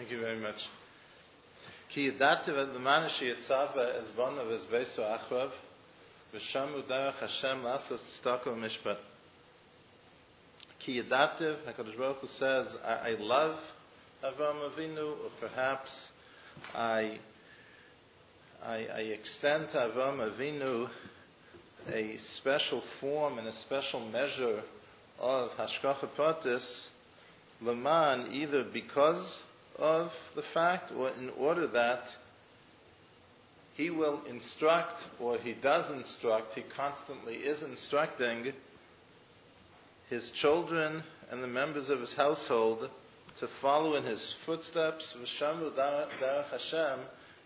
Thank you very much. Ki yadativ ad lemana sheyitzava es bonav es beiso achrav v'shamu derech Hashem lasas tzedakah mishpat. Ki yadativ, HaKadosh Baruch Hu says, I, I love Avram Avinu, or perhaps I, I, I extend to Avram Avinu a special form and a special measure of Hashgacha Pratis, Laman, either because of the fact or in order that he will instruct or he does instruct, he constantly is instructing his children and the members of his household to follow in his footsteps, v'shamu darach Hashem,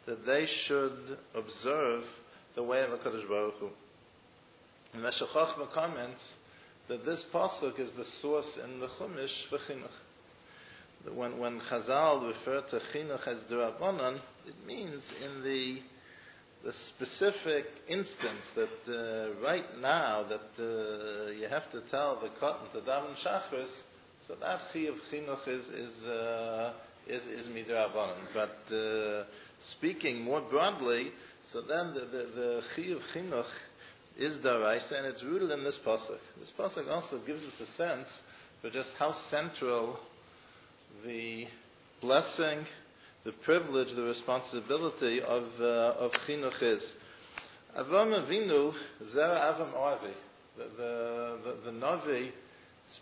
that they should observe the way of HaKadosh Baruch Hu. And Meshech comments that this pasuk is the source in the Chumash for chinuch. When, when Chazal refer to chinuch as derabanan, it means in the the specific instance that uh, right now that uh, you have to tell the katan to daven shachris, so that chi of chinuch is is uh, is, is midrabanan. But uh, speaking more broadly, so then the the, the of chinuch is daraisa, and it's rooted in this pasuk. This pasuk also gives us a sense for just how central the blessing, the privilege, the responsibility of uh, of chinuch is. Avram Avinu, Zera Avam Oavi, the, the Navi,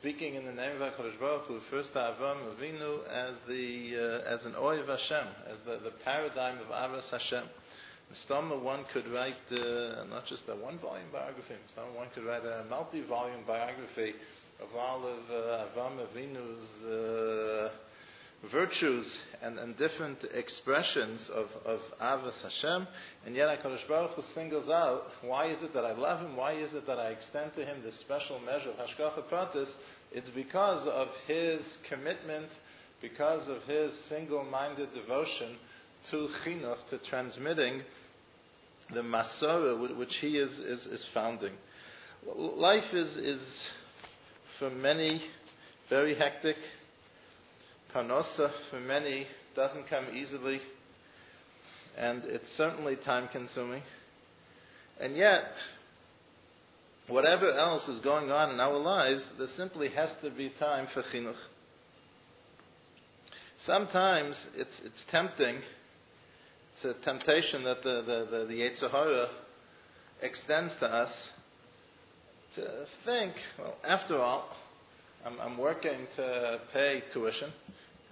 speaking in the name of Hakadosh Baruch Hu, refers to Avram Avinu as the uh, as an Oiv Hashem, as the, the paradigm of Avas Hashem. Stoma one could write uh, not just a one volume biography, Stoma one could write a multi volume biography of all of uh, Avram Avinu's uh, virtues and, and different expressions of, of Avas Hashem, and yet HaKadosh Baruch Hu singles out, why is it that I love him, why is it that I extend to him this special measure of Hashgacha Pratis? It's because of his commitment, because of his single-minded devotion to Chinuch, to transmitting the Masorah which he is, is, is founding. Life is, is, for many, very hectic. Parnosa, for many, doesn't come easily, and it's certainly time consuming. And yet, whatever else is going on in our lives, there simply has to be time for chinuch. Sometimes it's, it's tempting it's a temptation that the, the, the, the Yetzer Hara extends to us to think, well, after all, I'm, I'm working to pay tuition,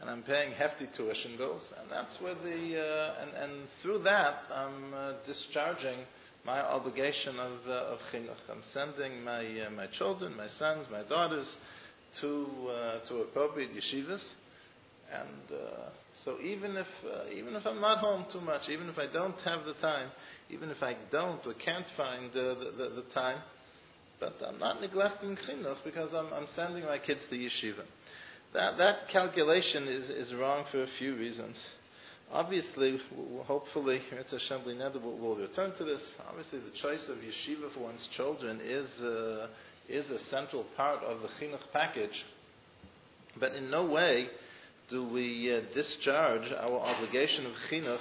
and I'm paying hefty tuition bills, and that's where the, uh, and, and through that, I'm uh, discharging my obligation of, uh, of chinuch. I'm sending my, uh, my children, my sons, my daughters to, uh, to appropriate yeshivas, and uh, so even if uh, even if I'm not home too much, even if I don't have the time, even if I don't or can't find uh, the, the, the time, but I'm not neglecting chinuch because I'm, I'm sending my kids to yeshiva. That that calculation is, is wrong for a few reasons. Obviously, hopefully, Assembly will will return to this. Obviously, the choice of yeshiva for one's children is uh, is a central part of the chinuch package, but in no way do we uh, discharge our obligation of chinuch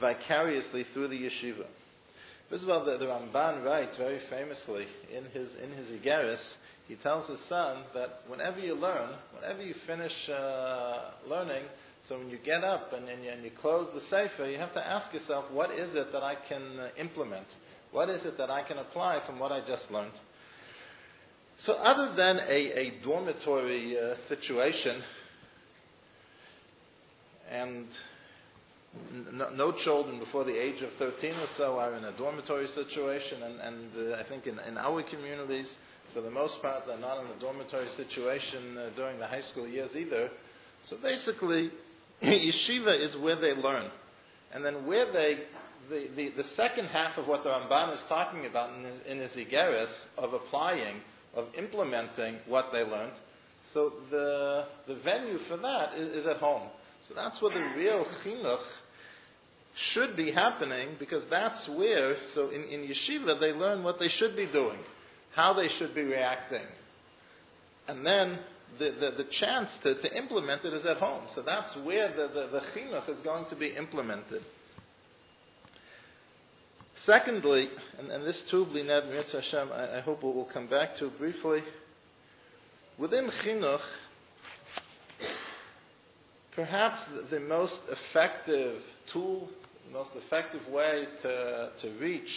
vicariously through the yeshiva. First of all, the, the Ramban writes very famously in his in his Igeris, he tells his son that whenever you learn, whenever you finish uh, learning, so when you get up and, and, you, and you close the sefer, you have to ask yourself, what is it that I can uh, implement? What is it that I can apply from what I just learned? So, other than a, a dormitory uh, situation and no, children before the age of 13 or so are in a dormitory situation, and, and uh, I think in, in, our communities, for the most part, they're not in a dormitory situation uh, during the high school years either. So basically, yeshiva is where they learn. And then where they, the, the, the second half of what the Ramban is talking about in his, in his Igeris, of applying, of implementing what they learned, so the, the venue for that is, is at home. So that's where the real chinuch should be happening because that's where, so in, in yeshiva, they learn what they should be doing, how they should be reacting. And then the, the, the chance to, to implement it is at home. So that's where the, the, the chinuch is going to be implemented. Secondly, and, and this too, Blined Mirz Hashem, I, I hope we'll, we'll come back to briefly. Within chinuch, perhaps the, the most effective tool, the most effective way to, to reach,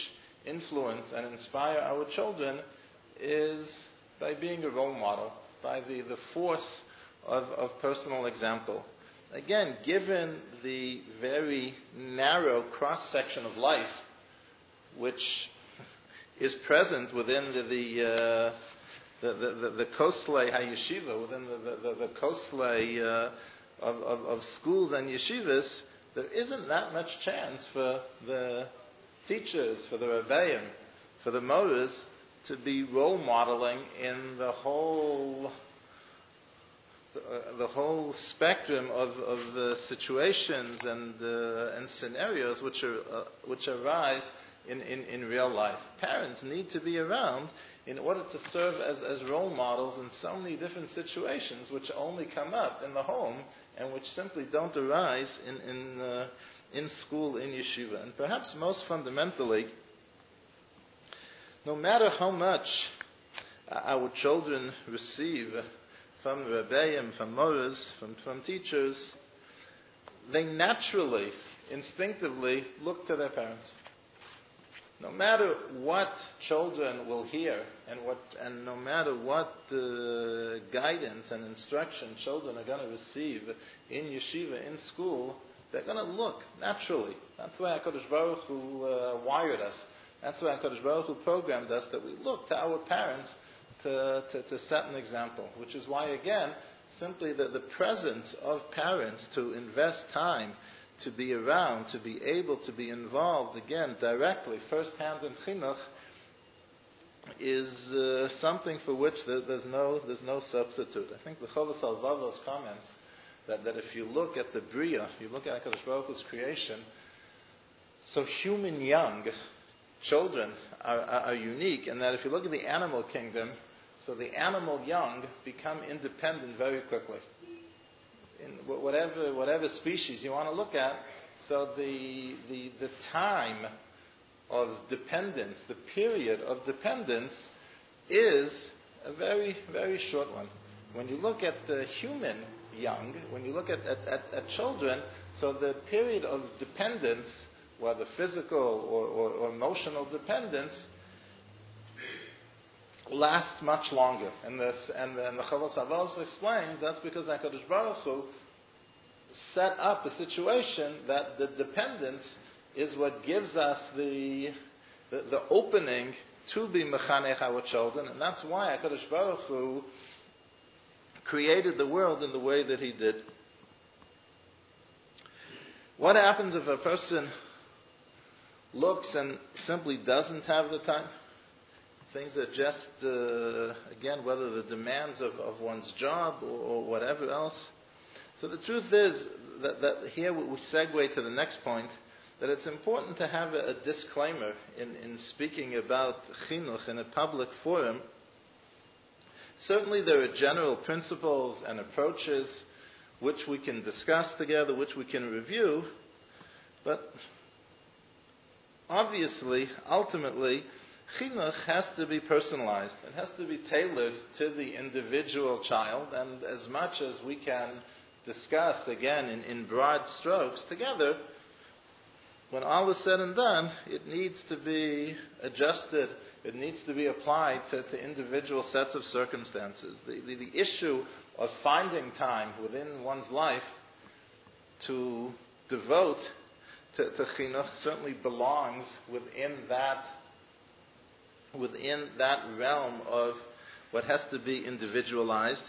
influence, and inspire our children is by being a role model, by the, the force of, of personal example. Again, given the very narrow cross section of life which is present within the, the uh, the, the, the, the HaYeshiva, within the, the, the, Kosle uh, of, of, of, schools and yeshivas, there isn't that much chance for the teachers, for the Rebbeim, for the Moras to be role modeling in the whole uh, the whole spectrum of, of the situations and uh, and scenarios which are uh, which arise in, in, in real life. Parents need to be around in order to serve as, as role models in so many different situations which only come up in the home and which simply don't arise in in uh, in school in yeshiva. And perhaps most fundamentally, no matter how much our children receive from rebbeim, from moras, from, from teachers, they naturally, instinctively look to their parents. No matter what children will hear, and what, and no matter what uh, guidance and instruction children are going to receive in yeshiva, in school, they're going to look naturally. That's why Hakadosh Baruch Hu uh, wired us that's why HaKadosh Baruch Hu programmed us that we look to our parents to, to, to set an example, which is why, again, simply the, the presence of parents to invest time, to be around, to be able to be involved, again, directly, firsthand in chinuch, is uh, something for which there, there's, no, there's no substitute. I think the Chovos HaLevavos comments that, that if you look at the Bria, if you look at HaKadosh Baruch Hu's creation, so human young, children are, are, are unique in that if you look at the animal kingdom, so the animal young become independent very quickly. In whatever, whatever species you want to look at, so the, the, the time of dependence, the period of dependence, is a very, very short one. When you look at the human young, when you look at, at, at, at children, so the period of dependence whether physical or, or, or emotional dependence, lasts much longer. And, this, and, the, and the Chovos HaLevavos explains that's because HaKadosh Baruch Hu set up a situation that the dependence is what gives us the, the, the opening to be mechanech our children, and that's why HaKadosh Baruch Hu created the world in the way that he did. What happens if a person looks and simply doesn't have the time. Things are just, uh, again, whether the demands of, of one's job or, or, whatever else. So the truth is that, that here we segue to the next point that it's important to have a, a disclaimer in, in speaking about chinuch in a public forum. Certainly, there are general principles and approaches which we can discuss together, which we can review, but obviously, ultimately, chinuch has to be personalized. It has to be tailored to the individual child, and as much as we can discuss, again, in, in broad strokes together, when all is said and done, it needs to be adjusted. It needs to be applied to, to individual sets of circumstances. The, the, the issue of finding time within one's life to devote to, to chinuch certainly belongs within that within that realm of what has to be individualized.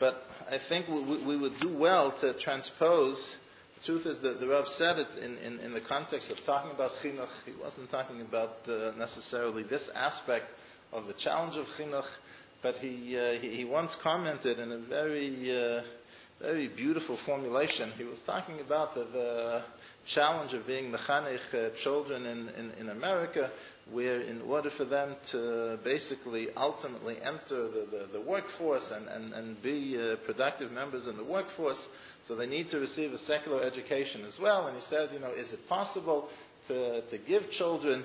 But I think we, we would do well to transpose. The truth is that the Rav said it in, in, in the context of talking about chinuch. He wasn't talking about uh, necessarily this aspect of the challenge of chinuch, but he, uh, he, he once commented in a very uh, very beautiful formulation. He was talking about the, the challenge of being mechanech uh, children in, in, in, America, where in order for them to basically ultimately enter the, the, the workforce and, and, and be uh, productive members in the workforce, so they need to receive a secular education as well. And he said, you know, is it possible to, to give children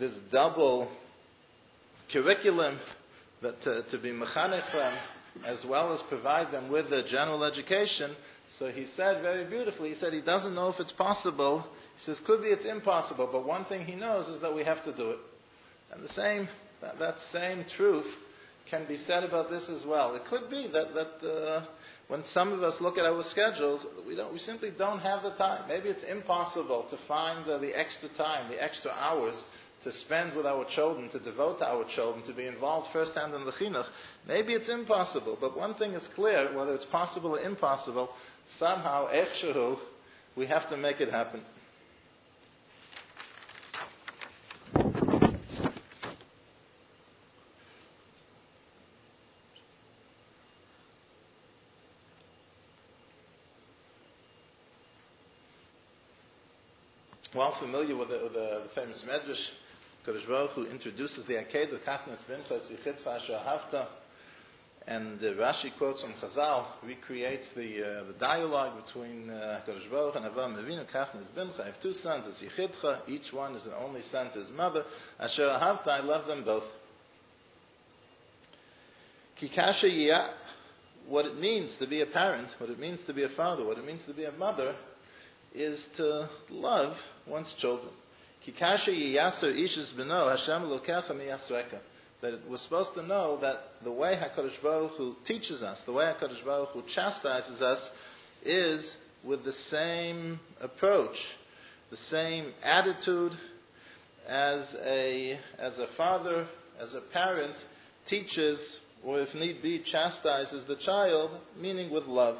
this double curriculum that to, to be mechanech as well as provide them with a general education. So he said very beautifully, he said he doesn't know if it's possible. He says, could be it's impossible, but one thing he knows is that we have to do it. And the same, that, that same truth can be said about this as well. It could be that, that uh, when some of us look at our schedules, we, don't, we simply don't have the time. Maybe it's impossible to find uh, the extra time, the extra hours to spend with our children, to devote to our children, to be involved firsthand in the chinuch. Maybe it's impossible, but one thing is clear, whether it's possible or impossible, somehow, echshahu, we have to make it happen. Well familiar with the, with the famous Medrash Kadosh Baruch Hu introduces the Akedah, Kachnas Binchas Yichitfa Hafta, and uh, Rashi quotes from Chazal, recreates the, uh, the dialogue between uh, Kadosh Baruch and Avraham Avinu, Kachnas Bincha. I have two sons, it's Yichitcha, each one is an only son to his mother. Asher Hafta, I love them both. Kikasha Yiyah, what it means to be a parent, what it means to be a father, what it means to be a mother, is to love one's children. Kikasha. That we're supposed to know that the way Hakadosh Baruch Hu teaches us, the way Hakadosh Baruch Hu chastises us, is with the same approach, the same attitude as a as a father, as a parent teaches, or if need be, chastises the child, meaning with love.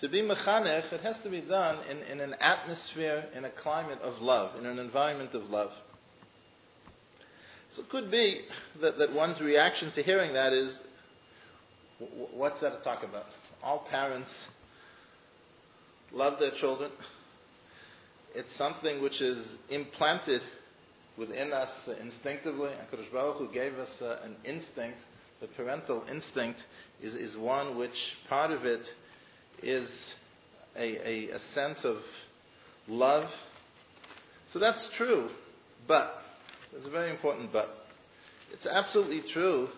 To be mechanech, it has to be done in, in an atmosphere, in a climate of love, in an environment of love. So it could be that, that one's reaction to hearing that is, what's that to talk about? All parents love their children. It's something which is implanted within us instinctively. HaKadosh Baruch Hu gave us uh, an instinct. The parental instinct is, is one which part of it is a, a, a sense of love. So that's true, but there's a very important but. It's absolutely true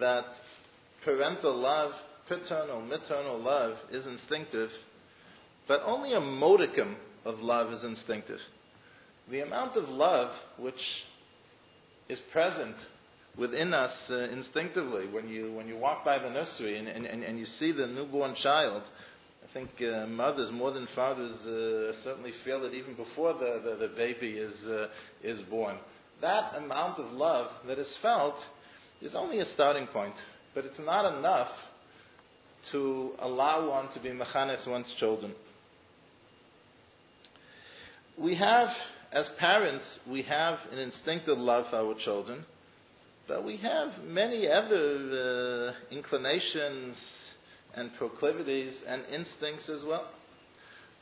that parental love, paternal, maternal love is instinctive, but only a modicum of love is instinctive. The amount of love which is present within us uh, instinctively when you when you walk by the nursery and, and, and, you see the newborn child. I think uh, mothers more than fathers uh, certainly feel it even before the, the, the baby is uh, is born. That amount of love that is felt is only a starting point, but it's not enough to allow one to be mechanes one's children. We have, as parents, we have an instinctive love for our children but we have many other uh, inclinations and proclivities and instincts as well.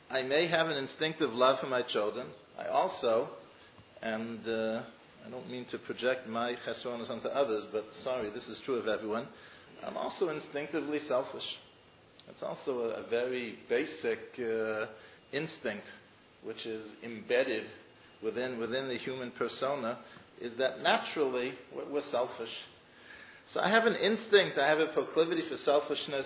I may have an instinctive love for my children. I also, and uh, I don't mean to project my chesronas onto others, but sorry, this is true of everyone. I'm also instinctively selfish. It's also a, a very basic uh, instinct which is embedded within, within the human persona is that naturally we're selfish. So I have an instinct, I have a proclivity for selfishness.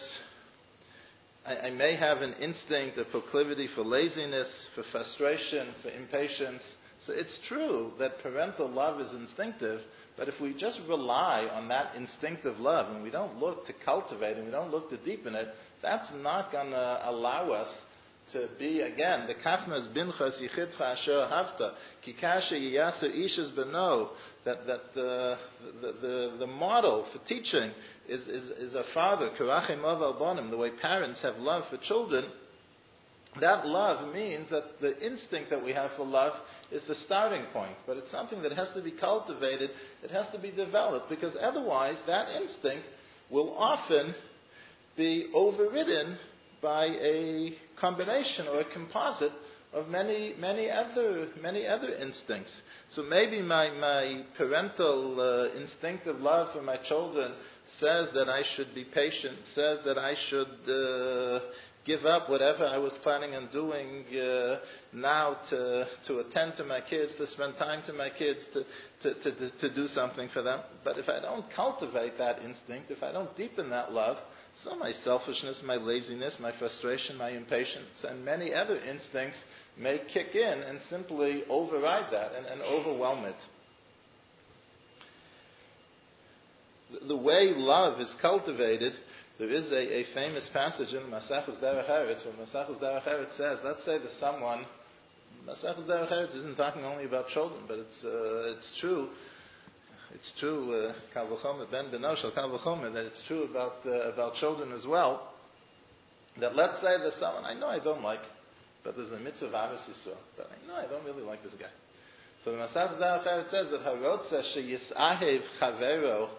I, I, may have an instinct, a proclivity for laziness, for frustration, for impatience. So it's true that parental love is instinctive, but if we just rely on that instinctive love and we don't look to cultivate and we don't look to deepen it, that's not going to allow us to be again the kafnas binchas yichidcha asher hafta kikasha yiyasu ishas beno that that the, the the, the model for teaching is, is, is a father karachim av bonim the way parents have love for children that love means that the instinct that we have for love is the starting point, but it's something that has to be cultivated, it has to be developed, because otherwise that instinct will often be overridden by a combination or a composite of many, many other, many other instincts. So maybe my, my parental uh, instinctive love for my children says that I should be patient, says that I should uh, give up whatever I was planning on doing uh, now to, to attend to my kids, to spend time to my kids, to, to, to, to, to do something for them. But if I don't cultivate that instinct, if I don't deepen that love, so my selfishness, my laziness, my frustration, my impatience, and many other instincts may kick in and simply override that and, and overwhelm it. The, way love is cultivated, there is a, a famous passage in Masachus Derech Eretz where Masachus Derech Eretz says, let's say that someone, Masachus Derech Eretz isn't talking only about children, but it's, uh, it's true it's true, uh, Ben Benoshel, that it's true about, uh, about children as well. That let's say there's someone I know I don't like, but there's a mitzvah of Avis Yisrael, but I know I don't really like this guy. So the Masach Da'acher says that Harotza sheyisahev chavero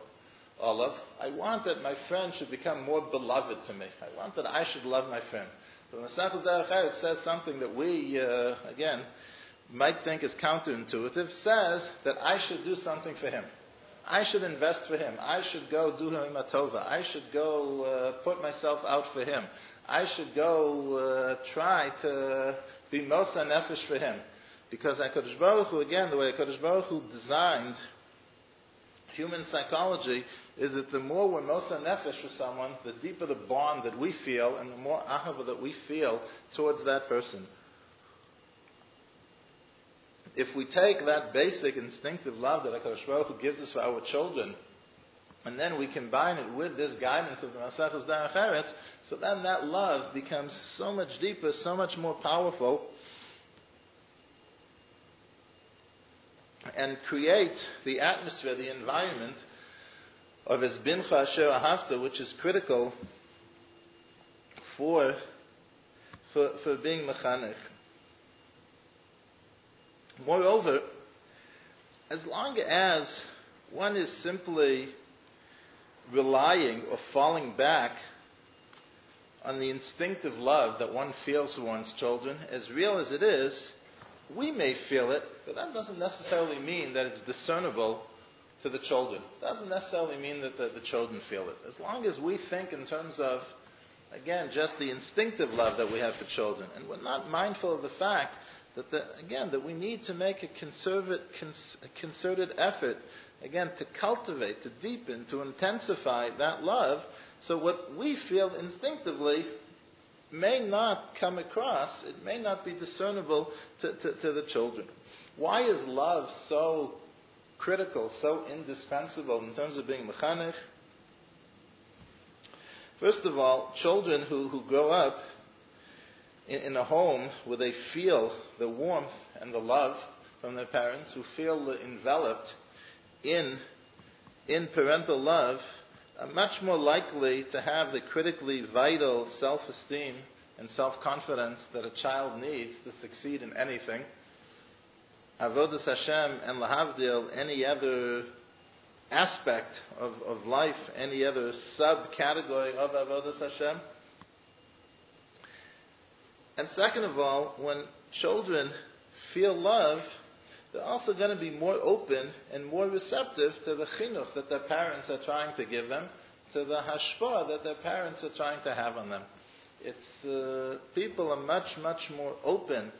olav. I want that my friend should become more beloved to me. I want that I should love my friend. So the Masach Da'acher says something that we, uh, again, might think is counterintuitive, says that I should do something for him. I should invest for him. I should go do him a tova. I should go uh, put myself out for him. I should go uh, try to be mosa nefesh for him. Because HaKadosh Baruch Hu, again, the way HaKadosh Baruch Hu designed human psychology is that the more we're mosa nefesh for someone, the deeper the bond that we feel and the more ahava that we feel towards that person if we take that basic instinctive love that HaKadosh Baruch Hu gives us for our children, and then we combine it with this guidance of the Masachas Derech Eretz, so then that love becomes so much deeper, so much more powerful, and create the atmosphere, the environment of his bincha asher ahavta, which is critical for, for, for being mechanech. Moreover, as long as one is simply relying or falling back on the instinctive love that one feels for one's children, as real as it is, we may feel it, but that doesn't necessarily mean that it's discernible to the children. It doesn't necessarily mean that the, the children feel it. As long as we think in terms of, again, just the instinctive love that we have for children, and we're not mindful of the fact that the, again that we need to make a, concerted, a concerted effort again to cultivate, to deepen, to intensify that love. So what we feel instinctively may not come across, it may not be discernible to, to, to the children. Why is love so critical, so indispensable in terms of being mechanech? First of all, children who, who grow up in, in a home where they feel the warmth and the love from their parents, who feel enveloped in, in parental love, are much more likely to have the critically vital self esteem and self confidence that a child needs to succeed in anything. Avodas Hashem and Lahavdil, any other aspect of, of life, any other subcategory of Avodas Hashem, and second of all, when children feel love, they're also going to be more open and more receptive to the chinuch that their parents are trying to give them, to the hashpah that their parents are trying to have on them. It's uh, people are much much more open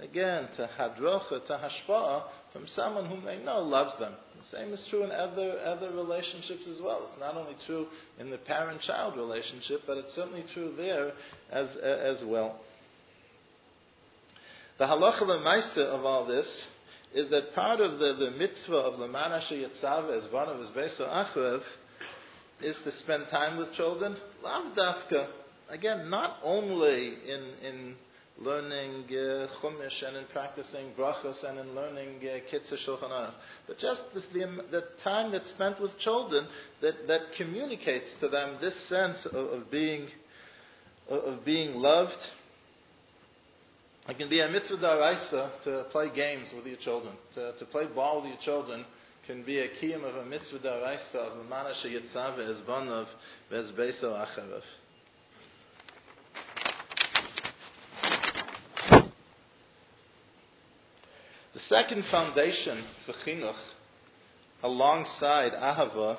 again to hadrocha, to hashpah from someone whom they know loves them. The same is true in other other relationships as well. It's not only true in the parent-child relationship, but it's certainly true there as as well. The halacha lemaisa of all this is that part of the, the mitzvah of Lamana Yetzav as one of his Beso Achrev is to spend time with children. Lav dafka. Again, not only in, in learning uh, Chumash and in practicing brachos and in learning uh, Kitzur Shulchan but just the, the time that's spent with children that, that communicates to them this sense of, of being of being loved it can be a mitzvah daraisa to play games with your children. To, to play ball with your children can be a kiyam of a mitzvah daraisa of mana sheyitzah ve'ezbanav ve'ezbeso acharav. The second foundation for chinuch, alongside ahava,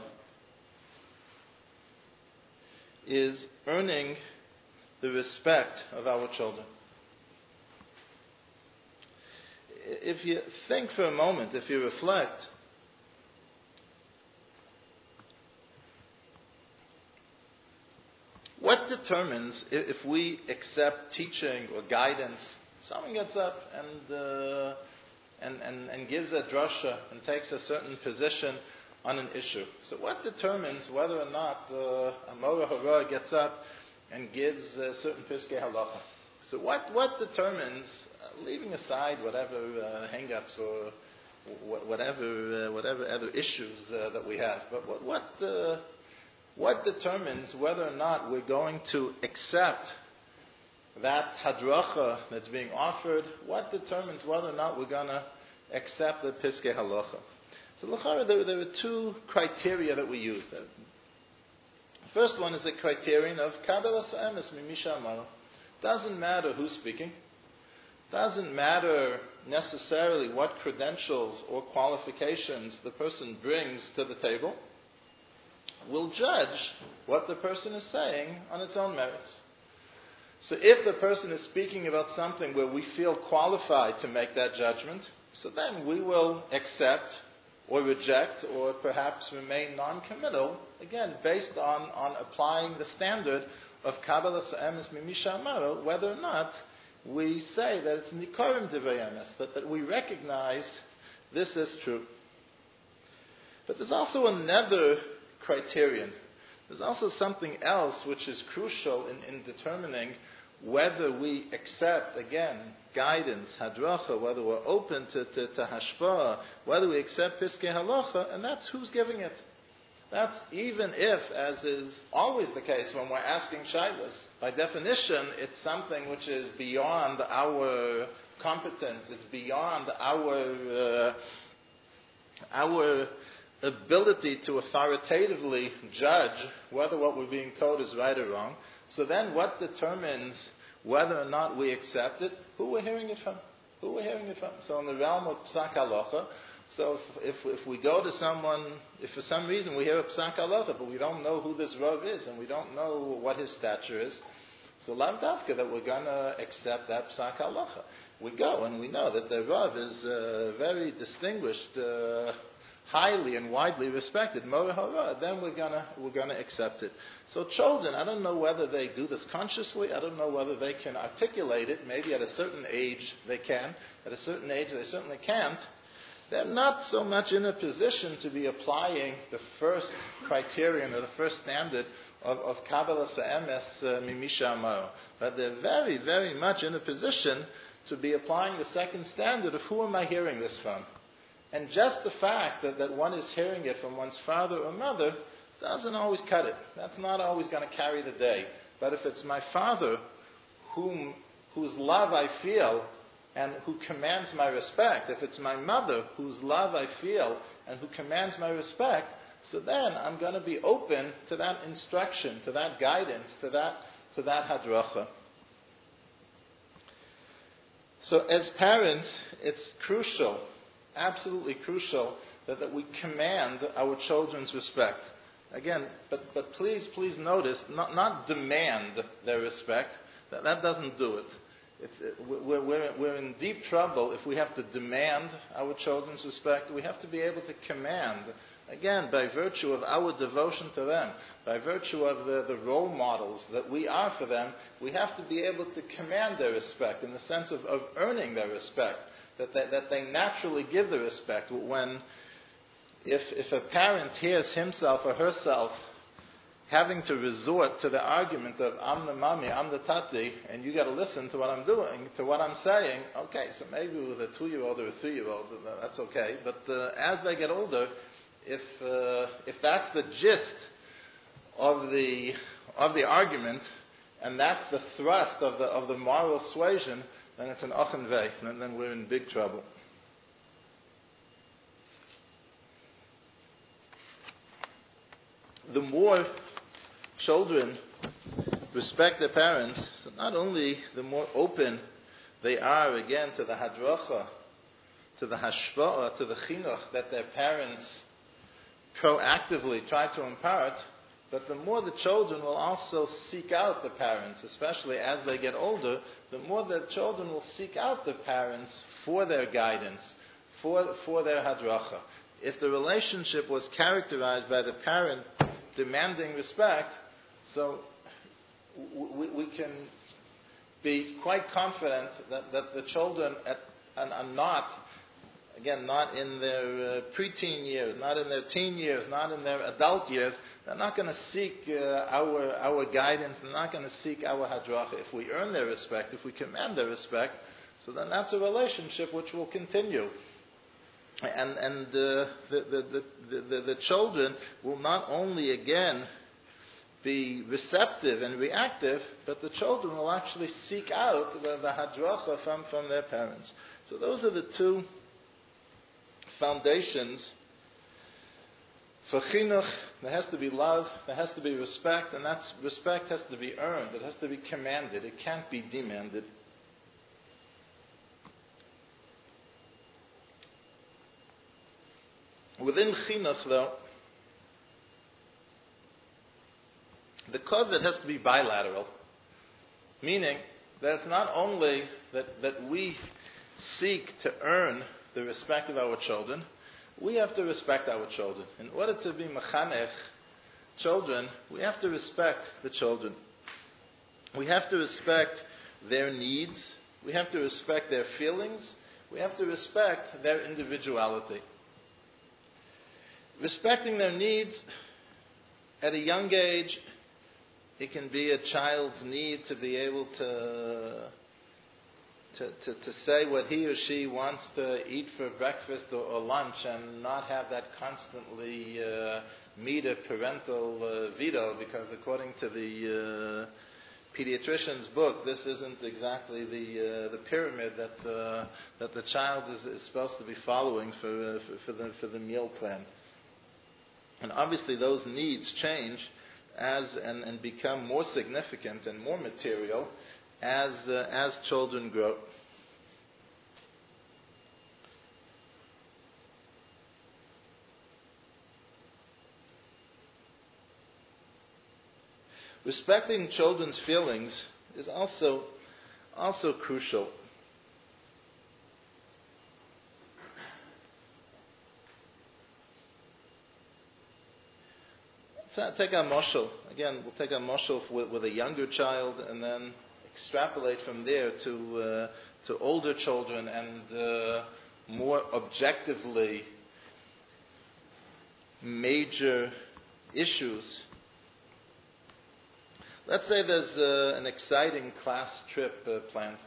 is earning the respect of our children. If you think for a moment, if you reflect, what determines if we accept teaching or guidance? Someone gets up and, uh, and, and, and gives a drasha and takes a certain position on an issue. So, what determines whether or not uh, a Mora Hara gets up and gives a certain Piskei Halacha? So, what, what determines, uh, leaving aside whatever uh, hang ups or whatever, uh, whatever other issues uh, that we have, but what, what, uh, what determines whether or not we're going to accept that hadracha that's being offered? What determines whether or not we're going to accept the Piskei Halacha? So L'chara, there, there were two criteria that we used. The first one is the criterion of Kabbalah Sa'emes Mimisha Amar. Doesn't matter who's speaking. Doesn't matter necessarily what credentials or qualifications the person brings to the table. We'll judge what the person is saying on its own merits. So if the person is speaking about something where we feel qualified to make that judgment, so then we will accept or reject or perhaps remain non-committal, again, based on, on applying the standard of Kabbalah Sa'emes Mimisha whether or not we say that it's Nikorim Divayemes, that, that we recognize this is true. But there's also another criterion. There's also something else which is crucial in, in determining whether we accept, again, guidance, hadracha, whether we're open to, to, to hashpah, whether we accept piskei halacha, and that's who's giving it. That's even if, as is always the case when we're asking shaylas, by definition, it's something which is beyond our competence, it's beyond our, uh, our ability to authoritatively judge whether what we're being told is right or wrong. So then what determines whether or not we accept it? Who we're hearing it from? Who we're hearing it from? So in the realm of Psak so if, if, if, we go to someone, if for some reason we hear a Psak Halacha, but we don't know who this Rav is, and we don't know what his stature is, so Lav Davka that we're going to accept that Psak Halacha. We go and we know that the Rav is uh, very distinguished uh, highly and widely respected, then we're gonna we're gonna accept it. So children, I don't know whether they do this consciously. I don't know whether they can articulate it. Maybe at a certain age they can. At a certain age they certainly can't. They're not so much in a position to be applying the first criterion or the first standard of, of Kabbalah Sa'emes uh, Mimisha Amaro. But they're very, very much in a position to be applying the second standard of who am I hearing this from? And just the fact that, that one is hearing it from one's father or mother doesn't always cut it. That's not always going to carry the day. But if it's my father whom, whose love I feel and who commands my respect, if it's my mother whose love I feel and who commands my respect, so then I'm going to be open to that instruction, to that guidance, to that, to that hadracha. So as parents, it's crucial absolutely crucial that, that we command our children's respect. Again, but, but please, please notice, not, not demand their respect. That, that doesn't do it. It, uh, we're, we're, we're in deep trouble if we have to demand our children's respect. We have to be able to command, again, by virtue of our devotion to them, by virtue of the, the role models that we are for them, we have to be able to command their respect in the sense of, of earning their respect that they, that they naturally give the respect. When, if, if a parent hears himself or herself having to resort to the argument of I'm the mommy, I'm the tati, and you got to listen to what I'm doing, to what I'm saying. Okay, so maybe with a two-year-old or a three-year-old, that's okay. But uh, as they get older, if uh, if that's the gist of the of the argument, and that's the thrust of the of the moral suasion, then it's an achen vei, and then we're in big trouble. The more children respect their parents, so not only the more open they are again to the hadracha, to the hashpa'ah, to the chinuch that their parents proactively try to impart, but the more the children will also seek out the parents, especially as they get older, the more the children will seek out the parents for their guidance, for, for their hadracha. If the relationship was characterized by the parent demanding respect, so we, we can be quite confident that, that the children at, are not again, not in their uh, preteen years, not in their teen years, not in their adult years, they're not going to seek uh, our, our guidance, they're not going to seek our hadracha. If we earn their respect, if we command their respect, so then that's a relationship which will continue. And, and uh, the, the, the, the, the children will not only, again, be receptive and reactive, but the children will actually seek out the, the hadracha from, from their parents. So those are the two foundations for chinuch. There has to be love, there has to be respect, and that respect has to be earned. It has to be commanded. It can't be demanded. Within chinuch, though, the koved has to be bilateral, meaning that it's not only that, that we seek to earn the respect of our children, we have to respect our children. In order to be mechanech children, we have to respect the children. We have to respect their needs. We have to respect their feelings. We have to respect their individuality. Respecting their needs at a young age, it can be a child's need to be able to to, to, to say what he or she wants to eat for breakfast or, or lunch and not have that constantly uh, meet a parental uh, veto because according to the uh, pediatrician's book, this isn't exactly the, uh, the pyramid that, uh, that the child is, is supposed to be following for, uh, for, for, the, for the meal plan. And obviously those needs change as and, and become more significant and more material as, uh, as children grow. Respecting children's feelings is also, also crucial. Take a moshel. Again, we'll take a moshel with, with a younger child and then extrapolate from there to, uh, to older children and uh, more objectively major issues. Let's say there's uh, an exciting class trip uh, planned.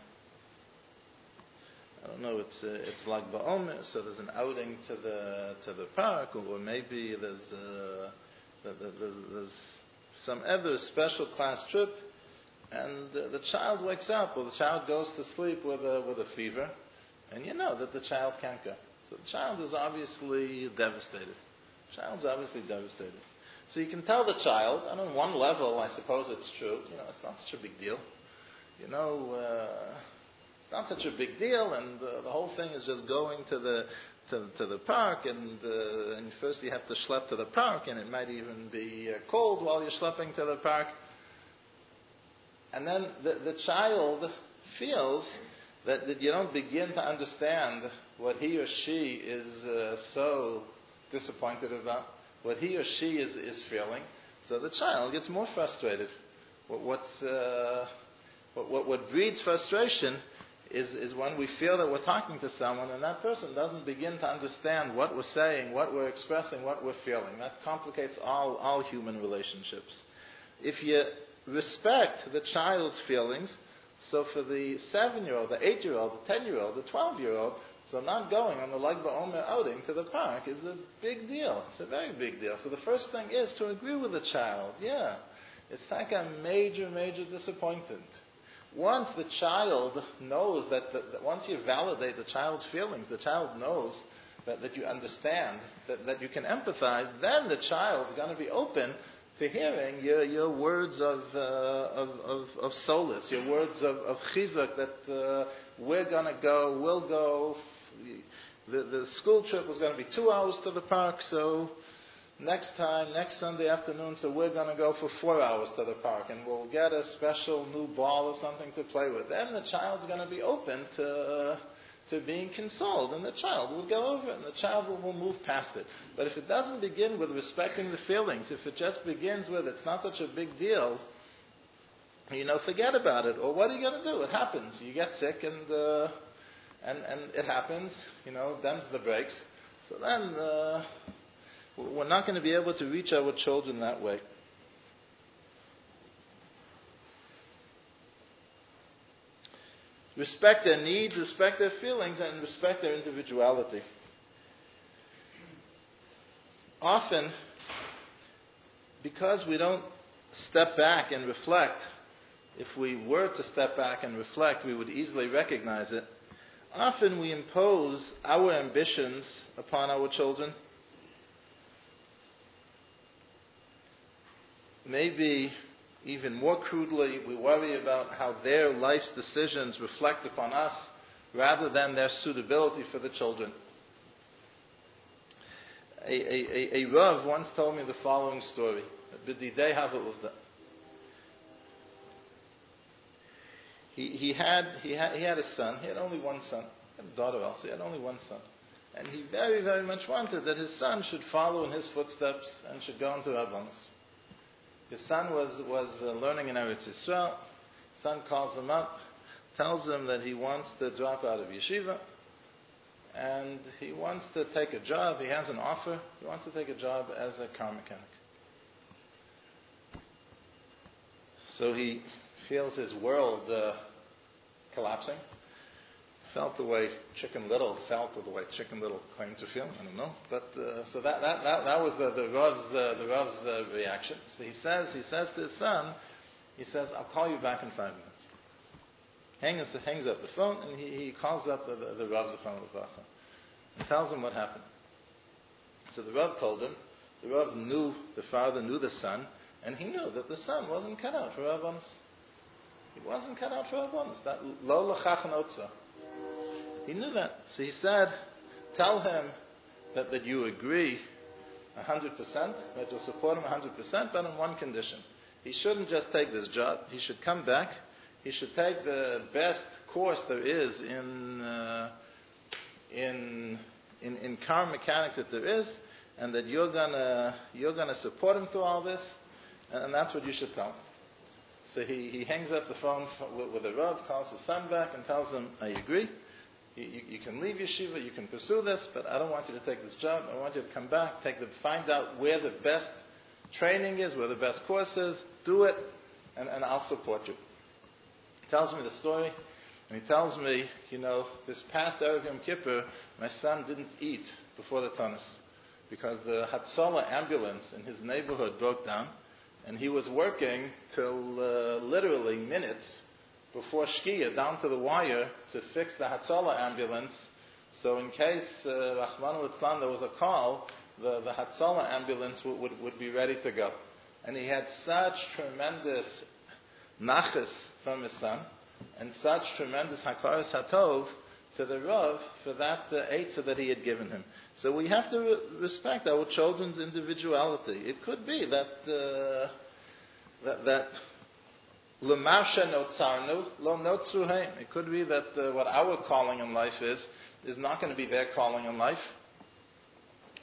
I don't know. It's uh, it's Lag BaOmer, so there's an outing to the to the park, or maybe there's uh, there's, some other special class trip and the child wakes up or the child goes to sleep with a, with a fever, and you know that the child can't go. So the child is obviously devastated. The child's obviously devastated. So you can tell the child, and on one level, I suppose it's true. You know, it's not such a big deal. You know, uh, not such a big deal, and uh, the whole thing is just going to the to, to the park, and uh, and first you have to schlep to the park, and it might even be uh, cold while you're schlepping to the park. And then the, the child feels that, that you don't begin to understand what he or she is uh, so disappointed about, what he or she is, is feeling. So the child gets more frustrated. What, what's, uh, what, what, what breeds frustration is, is when we feel that we're talking to someone and that person doesn't begin to understand what we're saying, what we're expressing, what we're feeling. That complicates all, all human relationships. If you respect the child's feelings. So for the seven-year-old, the eight-year-old, the ten-year-old, the twelve-year-old, so not going on the Lag BaOmer outing to the park is a big deal. It's a very big deal. So the first thing is to agree with the child. Yeah, it's like a major, major disappointment. Once the child knows that, that, that once you validate the child's feelings, the child knows that, that you understand, that, that you can empathize, then the child is going to be open to hearing your, your words of, uh, of, of, of, solace, your words of, of chizuk that uh, we're going to go, we'll go, the, the school trip was going to be two hours to the park, so next time, next Sunday afternoon, so we're going to go for four hours to the park and we'll get a special new ball or something to play with. Then the child's going to be open to, to being consoled and the child will go over it and the child will, will move past it. But if it doesn't begin with respecting the feelings, if it just begins with it's not such a big deal, you know, forget about it. Or what are you going to do? It happens. You get sick and, uh, and, and it happens, you know, them's the breaks. So then, uh, we're not going to be able to reach our children that way. Respect their needs, respect their feelings, and respect their individuality. Often, because we don't step back and reflect, if we were to step back and reflect, we would easily recognize it. Often we impose our ambitions upon our children maybe even more crudely, we worry about how their life's decisions reflect upon us rather than their suitability for the children. A, a, a, a Rav once told me the following story. He, he, had, he, had, he had a son. He had only one son. He had a daughter also. He had only one son. And he very, very much wanted that his son should follow in his footsteps and should go into Rabbanis. His son was, was uh, learning in Eretz Yisrael. Son calls him up, tells him that he wants to drop out of yeshiva, and he wants to take a job. He has an offer. He wants to take a job as a car mechanic. So he feels his world uh, collapsing felt the way Chicken Little felt, or the way Chicken Little claimed to feel. I don't know, but uh, so that, that, that, that was the, the Rav's, uh, the Rav's uh, reaction. So he says, he says to his son, he says, "I'll call you back in five minutes." Hangs, hangs up the phone, and he, he calls up the, the, the Rav's phone and tells him what happened. So the Rav told him. The Rav knew the father, knew the son, and he knew that the son wasn't cut out for Rabbanis. He wasn't cut out for Rabbanis. That lo lachach he knew that. So he said, tell him that, that you agree 100%, that you'll support him 100%, but on one condition. He shouldn't just take this job. He should come back. He should take the best course there is in, uh, in, in, in car mechanics that there is, and that you're gonna, you're gonna support him through all this, and that's what you should tell him. So he, he hangs up the phone with, with the calls his son back, and tells him, I agree. You, you, can leave yeshiva, you can pursue this, but I don't want you to take this job. I want you to come back, take the, find out where the best training is, where the best course is, do it, and, and I'll support you. He tells me the story, and he tells me, you know, this past Erev Yom Kippur, my son didn't eat before the Tanis because the Hatzalah ambulance in his neighborhood broke down, and he was working till uh, literally minutes before Shkia down to the wire to fix the Hatzalah ambulance. So in case uh, Rahman al there was a call, the, the Hatzalah ambulance would, would, would, be ready to go. And he had such tremendous nachas from his son, and such tremendous hakaras hatov to the Rav for that uh, that he had given him. So we have to re- respect our children's individuality. It could be that uh, that, that L'marsha notzarnu, lo notzuheim. It could be that uh, what our calling in life is, is not going to be their calling in life.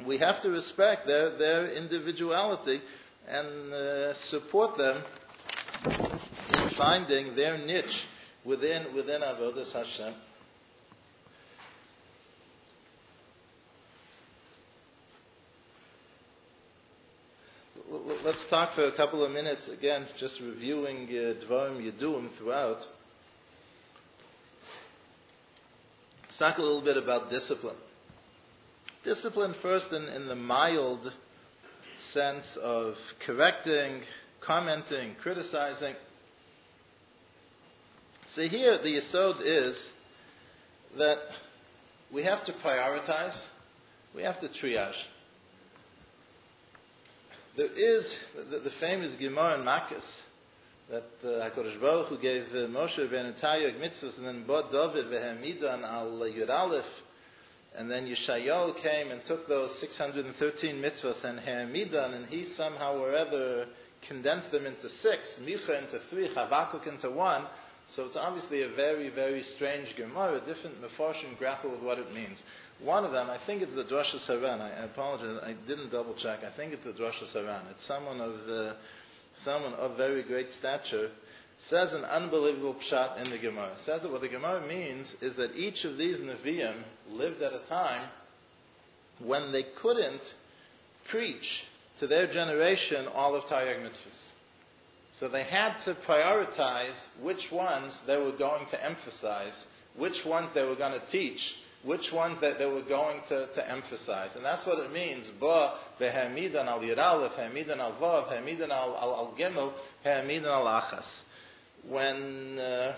We have to respect their, their individuality and uh, support them in finding their niche within, within Avodah Hashem. Let's talk for a couple of minutes again, just reviewing uh, Dvarim throughout. Let's talk a little bit about discipline. Discipline first in, in the mild sense of correcting, commenting, criticizing. So here the yesod is that we have to prioritize, we have to triage. There is the, the famous Gemara in Makkos that uh, Hakadosh Baruch Hu gave uh, Moshe ben Tayyag mitzvahs and then bought David vehemidan al Yud Aleph and then Yeshayahu came and took those 613 mitzvahs and Hamidan, and he somehow or other condensed them into six, Micha into three, Chavakuk into one. So it's obviously a very, very strange Gemara. A different Mefarshim grapple with what it means. One of them, I think it's the Drashos HaRan. I, I apologize, I didn't double check. I think it's the Drashos HaRan. It's someone of, uh, someone of very great stature says an unbelievable pshat in the Gemara. Says that what the Gemara means is that each of these Nevi'im lived at a time when they couldn't preach to their generation all of Taryag mitzvahs. So they had to prioritize which ones they were going to emphasize, which ones they were going to teach, which ones that they were going to, to emphasize. And that's what it means. Al when, uh,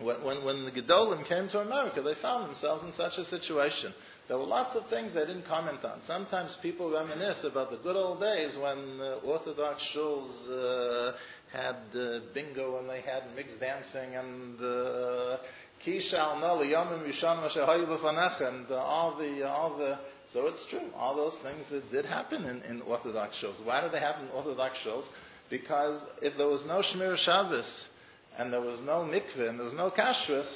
when, when, when the Gedolim came to America, they found themselves in such a situation. There were lots of things they didn't comment on. Sometimes people reminisce about the good old days when uh, Orthodox shuls uh, had uh, bingo and they had mixed dancing and uh, and uh, all the uh, all the so it's true all those things that did happen in, in Orthodox shuls. Why did they happen in Orthodox shuls? Because if there was no Shmir Shabbos and there was no mikveh and there was no kashrus,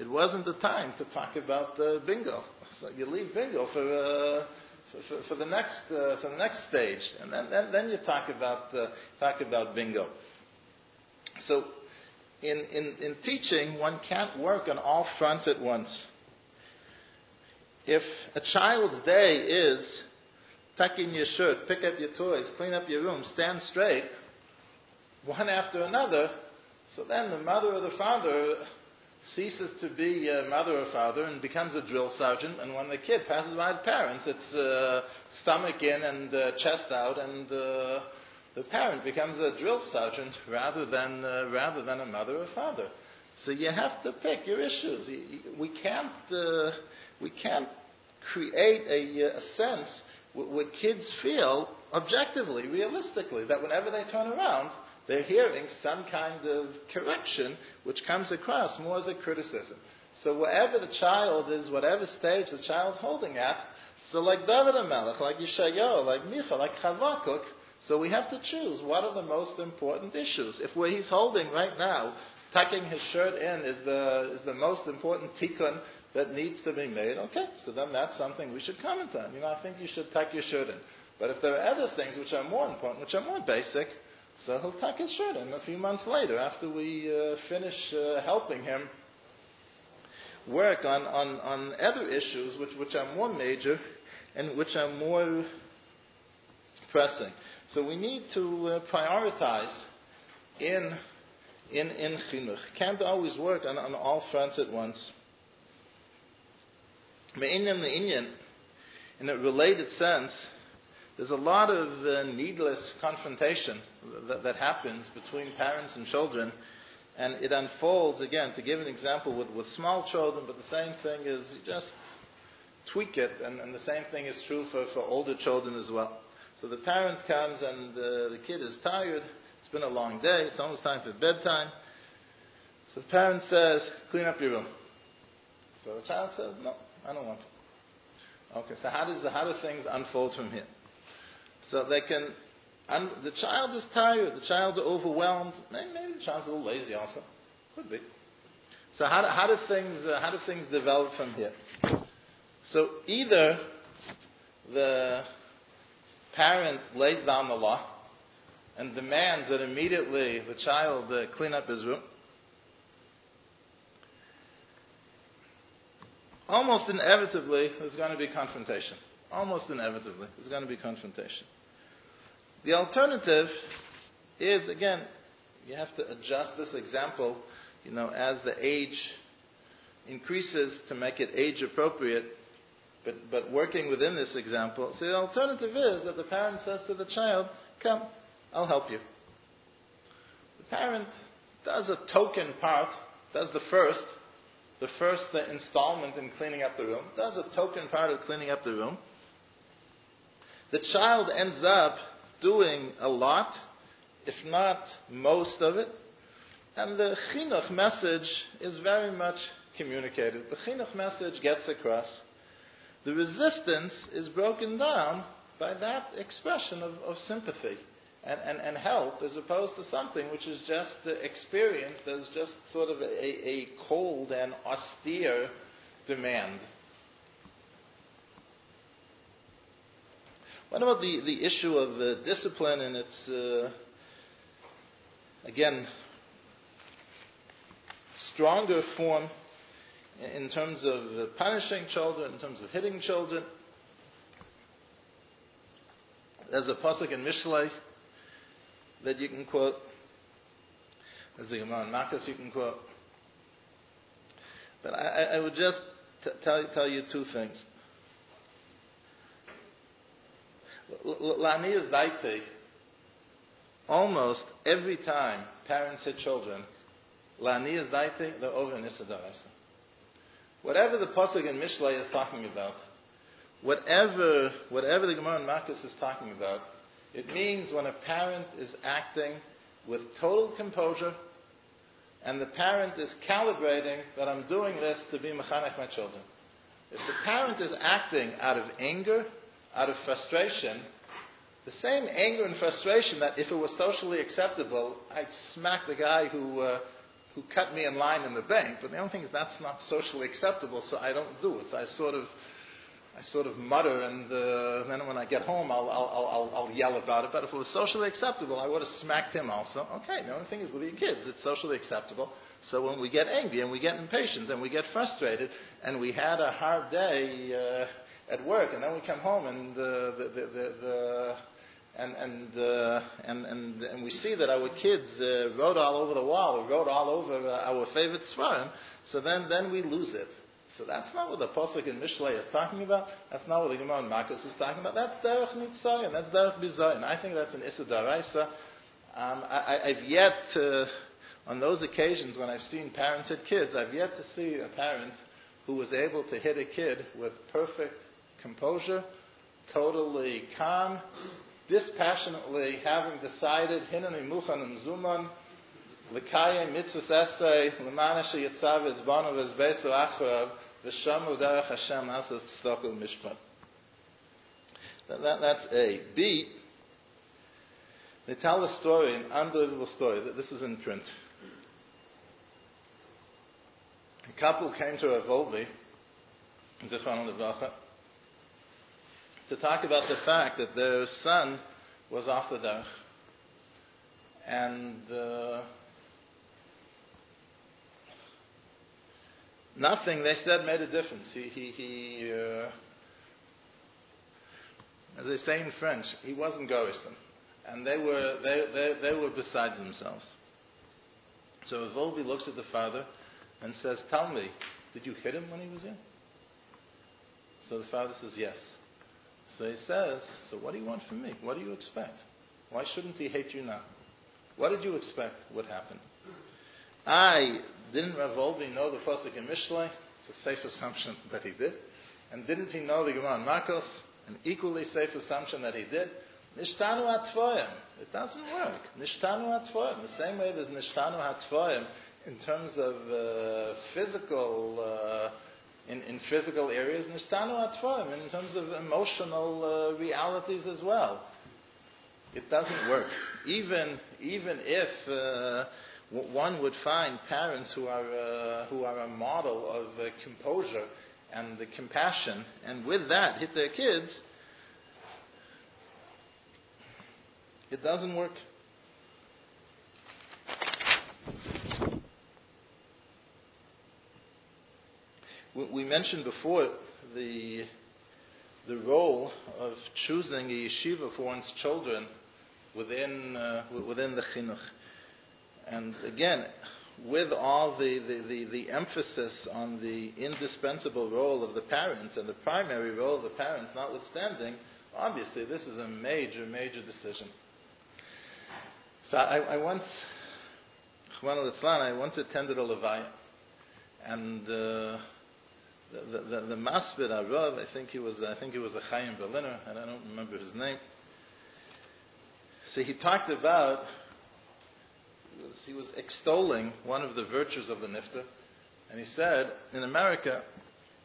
it wasn't the time to talk about uh, bingo. So you leave bingo for, uh, for, for, the next uh, for the next stage, and then then, then you talk about uh, talk about bingo. So, in, in in teaching, one can't work on all fronts at once. If a child's day is tuck in your shirt, pick up your toys, clean up your room, stand straight, one after another, so then the mother or the father ceases to be a mother or father and becomes a drill sergeant. And when the kid passes by parents, it's uh, stomach in and uh, chest out, and uh, the parent becomes a drill sergeant rather than uh, rather than a mother or father. So you have to pick your issues. We can't uh, we can't create a, a sense what kids feel objectively, realistically, that whenever they turn around, they're hearing some kind of correction which comes across more as a criticism. So wherever the child is, whatever stage the child's holding at, so like David HaMelech, like Yeshayahu, like Micha, like Chavakuk, so we have to choose what are the most important issues. If where he's holding right now, tucking his shirt in is the, is the most important tikkun that needs to be made, okay, so then that's something we should comment on. You know, I think you should tuck your shirt in. But if there are other things which are more important, which are more basic, so he'll tuck his shirt in a few months later after we uh, finish uh, helping him work on, on, on other issues which, which are more major and which are more pressing. So we need to uh, prioritize in, in, in chinuch. Can't always work on, on all fronts at once. In a related sense, there's a lot of uh, needless confrontation that, that, happens between parents and children, and it unfolds, again, to give an example with, with small children, but the same thing is you just tweak it, and, and the same thing is true for, for older children as well. So the parent comes and uh, the kid is tired, it's been a long day, it's almost time for bedtime. So the parent says, clean up your room. So the child says, no, I don't want to. Okay, so how does how do things unfold from here? So they can. Un, the child is tired. The child is overwhelmed. Maybe, maybe the child's a little lazy also. Could be. So how do, how do things uh, how do things develop from here? So either the parent lays down the law and demands that immediately the child uh, clean up his room, almost inevitably there's going to be confrontation. Almost inevitably there's going to be confrontation. The alternative is, again, you have to adjust this example, you know, as the age increases to make it age appropriate, but, but working within this example. So the alternative is that the parent says to the child, Come, I'll help you. The parent does a token part, does the first, the first the installment in cleaning up the room, does a token part of cleaning up the room. The child ends up doing a lot, if not most of it. And the chinuch message is very much communicated. The chinuch message gets across. The resistance is broken down by that expression of, of sympathy and, and, and help as opposed to something which is just experienced as just sort of a, a cold and austere demand. What about the, the issue of uh, discipline and its, uh, again, stronger form in terms of uh, punishing children, in terms of hitting children? There's a pasuk in Mishlei that you can quote. There's a Gemara in Makos you can quote. But I, I would just t- tell, tell you two things. Daite. Almost every time parents hit children, Lani is daite, they're over Whatever the Pasuk in Mishlei is talking about, whatever, whatever the Gemara in Makos is talking about, it means when a parent is acting with total composure and the parent is calibrating that I'm doing this to be mechanech my children. If the parent is acting out of anger, out of frustration, the same anger and frustration that if it was socially acceptable, I'd smack the guy who, uh, who cut me in line in the bank. But the only thing is that's not socially acceptable, so I don't do it. So I sort of I sort of mutter, and uh, then when I get home, I'll, I'll, I'll, I'll, yell about it. But if it was socially acceptable, I would have smacked him also. Okay, the only thing is with your kids, it's socially acceptable. So when we get angry and we get impatient and we get frustrated and we had a hard day uh, at work, and then we come home and uh, the, the, the, the and and, uh, and and and we see that our kids uh, wrote all over the wall, wrote all over uh, our favorite svarim. So then then we lose it. So that's not what the Pasuk in Mishlei is talking about. That's not what the Gemara in Makos is talking about. That's Derech Nitzayin. That's Derech Bizayin. I think that's an Issa Daraisa. Um, I, have yet to, on those occasions when I've seen parents hit kids, I've yet to see a parent who was able to hit a kid with perfect composure, totally calm, dispassionately having decided, Hinani Muchanim Zuman, L'kayim mitzvahs essay, l'mana sheyitzav ezbanu v'ezbesu achrav, v'shamu derech Hashem asas tzedakah mishpat. That, that, that's A. B. They tell a story, an unbelievable story. This is in print. A couple came to Rav Wolbe, Zichron Levracha, to talk about the fact that their son was off the derech. And uh, Nothing, they said, made a difference. He, he, he uh, as they say in French, he wasn't Goriston. And they were, they, they, they were beside themselves. So Wolbe looks at the father and says, Tell me, did you hit him when he was in? So the father says, Yes. So he says, So what do you want from me? What do you expect? Why shouldn't he hate you now? What did you expect would happen? I didn't Rav Wolbe know the pasuk in Mishlei? It's a safe assumption that he did. And didn't he know the Gemara in Makos? An equally safe assumption that he did. Nishtanu atvoyim. It doesn't work. Nishtanu atvoyim. The same way there's nishtanu atvoyim in terms of uh, physical, uh, in, in physical areas, nishtanu in terms of emotional uh, realities as well. It doesn't work. Even even if uh, one would find parents who are, uh, who are a model of uh, composure and the compassion, and with that hit their kids, it doesn't work. We mentioned before the, the role of choosing a yeshiva for one's children within, uh, within the chinuch. And again, with all the, the, the, the, emphasis on the indispensable role of the parents and the primary role of the parents notwithstanding, obviously this is a major, major decision. So I, I once, I once attended a Levaya, and uh, the, the, Masbid Arav, I think he was, I think he was a Chaim Berliner, and I don't remember his name. So he talked about he was, extolling one of the virtues of the nifter, and he said, in America,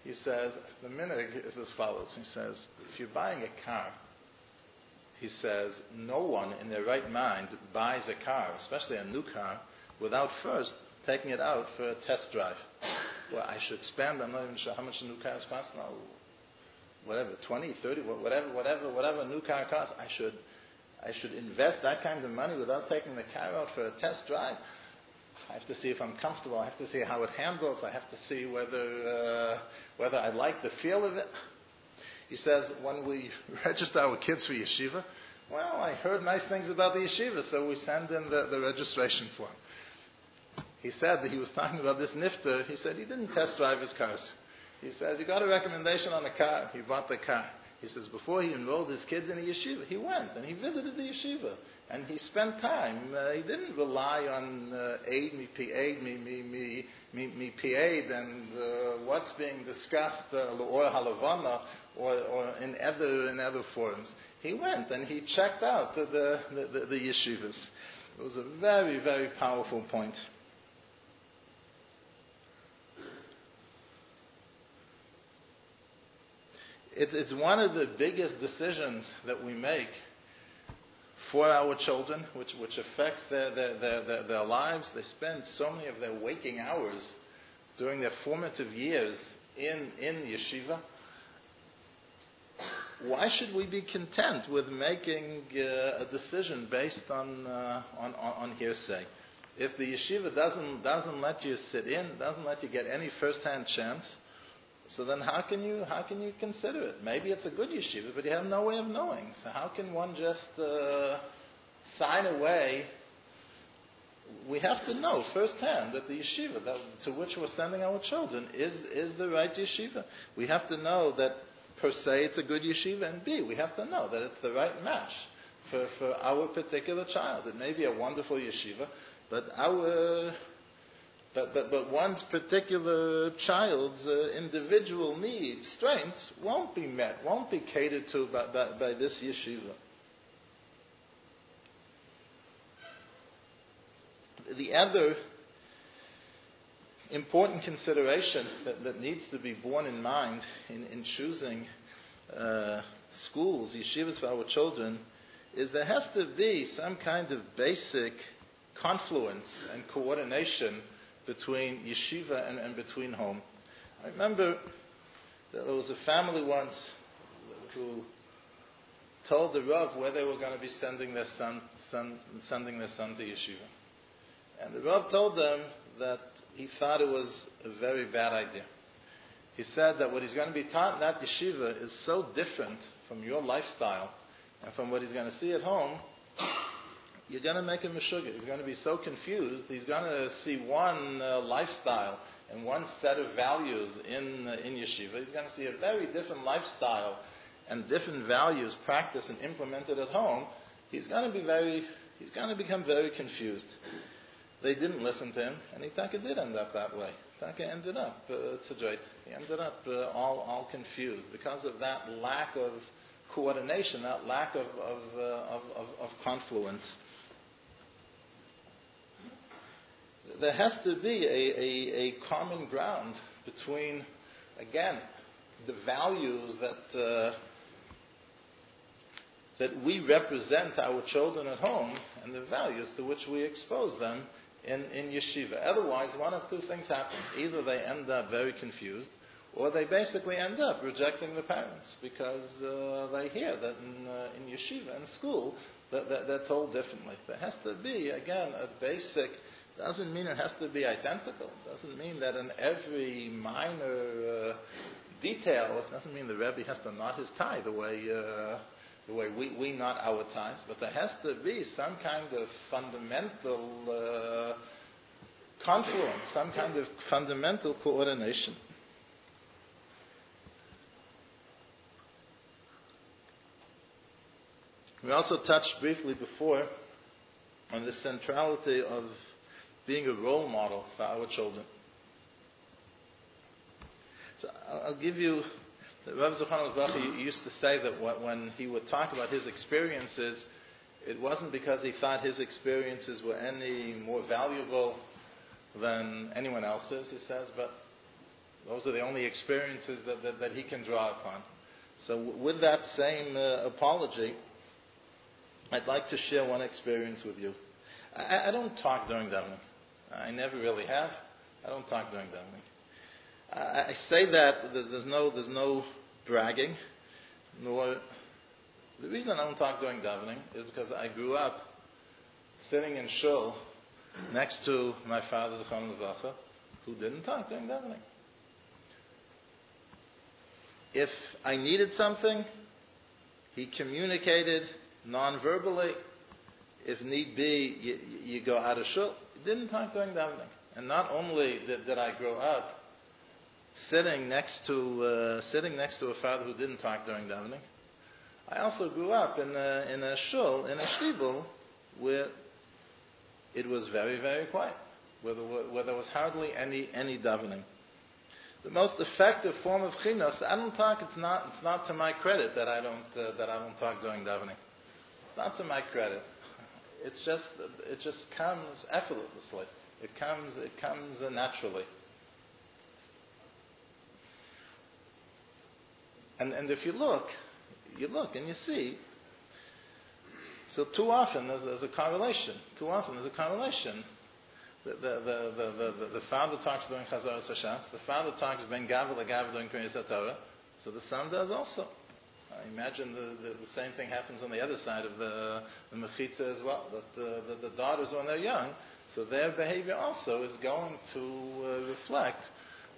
he says, the minhag is as follows. He says, if you're buying a car, he says, no one in their right mind buys a car, especially a new car, without first taking it out for a test drive. Well, I should spend, I'm not even sure how much a new car costs now, whatever, 20, 30, whatever, whatever, whatever a new car costs, I should, I should invest that kind of money without taking the car out for a test drive. I have to see if I'm comfortable. I have to see how it handles. I have to see whether uh, whether I like the feel of it. He says when we register our kids for yeshiva, well, I heard nice things about the yeshiva, so we send in the, the registration form. He said that he was talking about this nifter. He said he didn't test drive his cars. He says he got a recommendation on a car. He bought the car. He says before he enrolled his kids in a yeshiva, he went and he visited the yeshiva and he spent time. Uh, he didn't rely on uh, aid me, aid me, me, me, me, me, and uh, what's being discussed uh, halavana or, or in other in other forums. He went and he checked out the, the, the, the yeshivas. It was a very very powerful point. It's, it's one of the biggest decisions that we make for our children, which, which affects their, their, their, their, their lives. They spend so many of their waking hours during their formative years in, in yeshiva. Why should we be content with making uh, a decision based on, uh, on, on, on hearsay? If the yeshiva doesn't, doesn't let you sit in, doesn't let you get any first-hand chance, so then how can you how can you consider it? Maybe it's a good yeshiva, but you have no way of knowing. So how can one just uh, sign away? We have to know firsthand that the yeshiva that, to which we're sending our children is is the right yeshiva. We have to know that per se it's a good yeshiva, and B, we have to know that it's the right match for, for our particular child. It may be a wonderful yeshiva, but our but, but, but one's particular child's uh, individual needs, strengths, won't be met, won't be catered to by, by, by this yeshiva. The other important consideration that, that needs to be borne in mind in, in choosing uh, schools, yeshivas for our children, is there has to be some kind of basic confluence and coordination between yeshiva and, and between home. I remember that there was a family once who told the Rav where they were going to be sending their son, son, sending their son to yeshiva. And the Rav told them that he thought it was a very bad idea. He said that what he's going to be taught in that yeshiva is so different from your lifestyle and from what he's going to see at home you're going to make him a sugar. He's going to be so confused. He's going to see one uh, lifestyle and one set of values in, uh, in yeshiva. He's going to see a very different lifestyle and different values practiced and implemented at home. He's going to be very, he's going to become very confused. They didn't listen to him, and Itaka did end up that way. Itaka ended up, uh, He ended up uh, all, all confused because of that lack of coordination, that lack of, of, uh, of, of, of confluence there has to be a, a, a common ground between, again, the values that uh, that we represent our children at home and the values to which we expose them in, in yeshiva. Otherwise, one of two things happen. Either they end up very confused, or they basically end up rejecting the parents because uh, they hear that in, uh, in yeshiva and school that, that they're told differently. There has to be, again, a basic doesn't mean it has to be identical. Doesn't mean that in every minor uh, detail, it doesn't mean the Rebbe has to knot his tie the way uh, the way we, we knot our ties, but there has to be some kind of fundamental uh, confluence, some kind of fundamental coordination. We also touched briefly before on the centrality of being a role model for our children. So I'll give you, Rav Zochanan used to say that when he would talk about his experiences It wasn't because he thought his experiences were any more valuable than anyone else's, he says, but those are the only experiences that, that, that he can draw upon. So, with that same uh, apology, I'd like to share one experience with you. I, I don't talk during davening. I never really have. I don't talk during davening. I, say that there's, there's, no there's no bragging, nor the reason I don't talk during davening is because I grew up sitting in shul next to my father Zechon Levacha, who didn't talk during davening. If I needed something, he communicated non-verbally. If need be, you, you go out of shul. Didn't talk during davening. And not only did, did I grow up sitting next to uh, sitting next to a father who didn't talk during davening, I also grew up in a, in a shul in a shtibel where it was very very quiet, where there, where there was hardly any any davening. The most effective form of chinuch, I don't talk. It's not it's not to my credit that I don't uh, that I don't talk during davening. It's not to my credit. It's just it just comes effortlessly. It comes it comes naturally. And and if you look, you look and you see. So too often there's, there's a correlation. Too often there's a correlation. The, the, the, the, the, father talks during Chazaras Hashatz. The father talks Ben Gavel Gavel during Kriyas Torah. So the son does also. I imagine the, the, the, same thing happens on the other side of the, the mechitza as well. That the, the, the, daughters, when they're young, so their behavior also is going to uh, reflect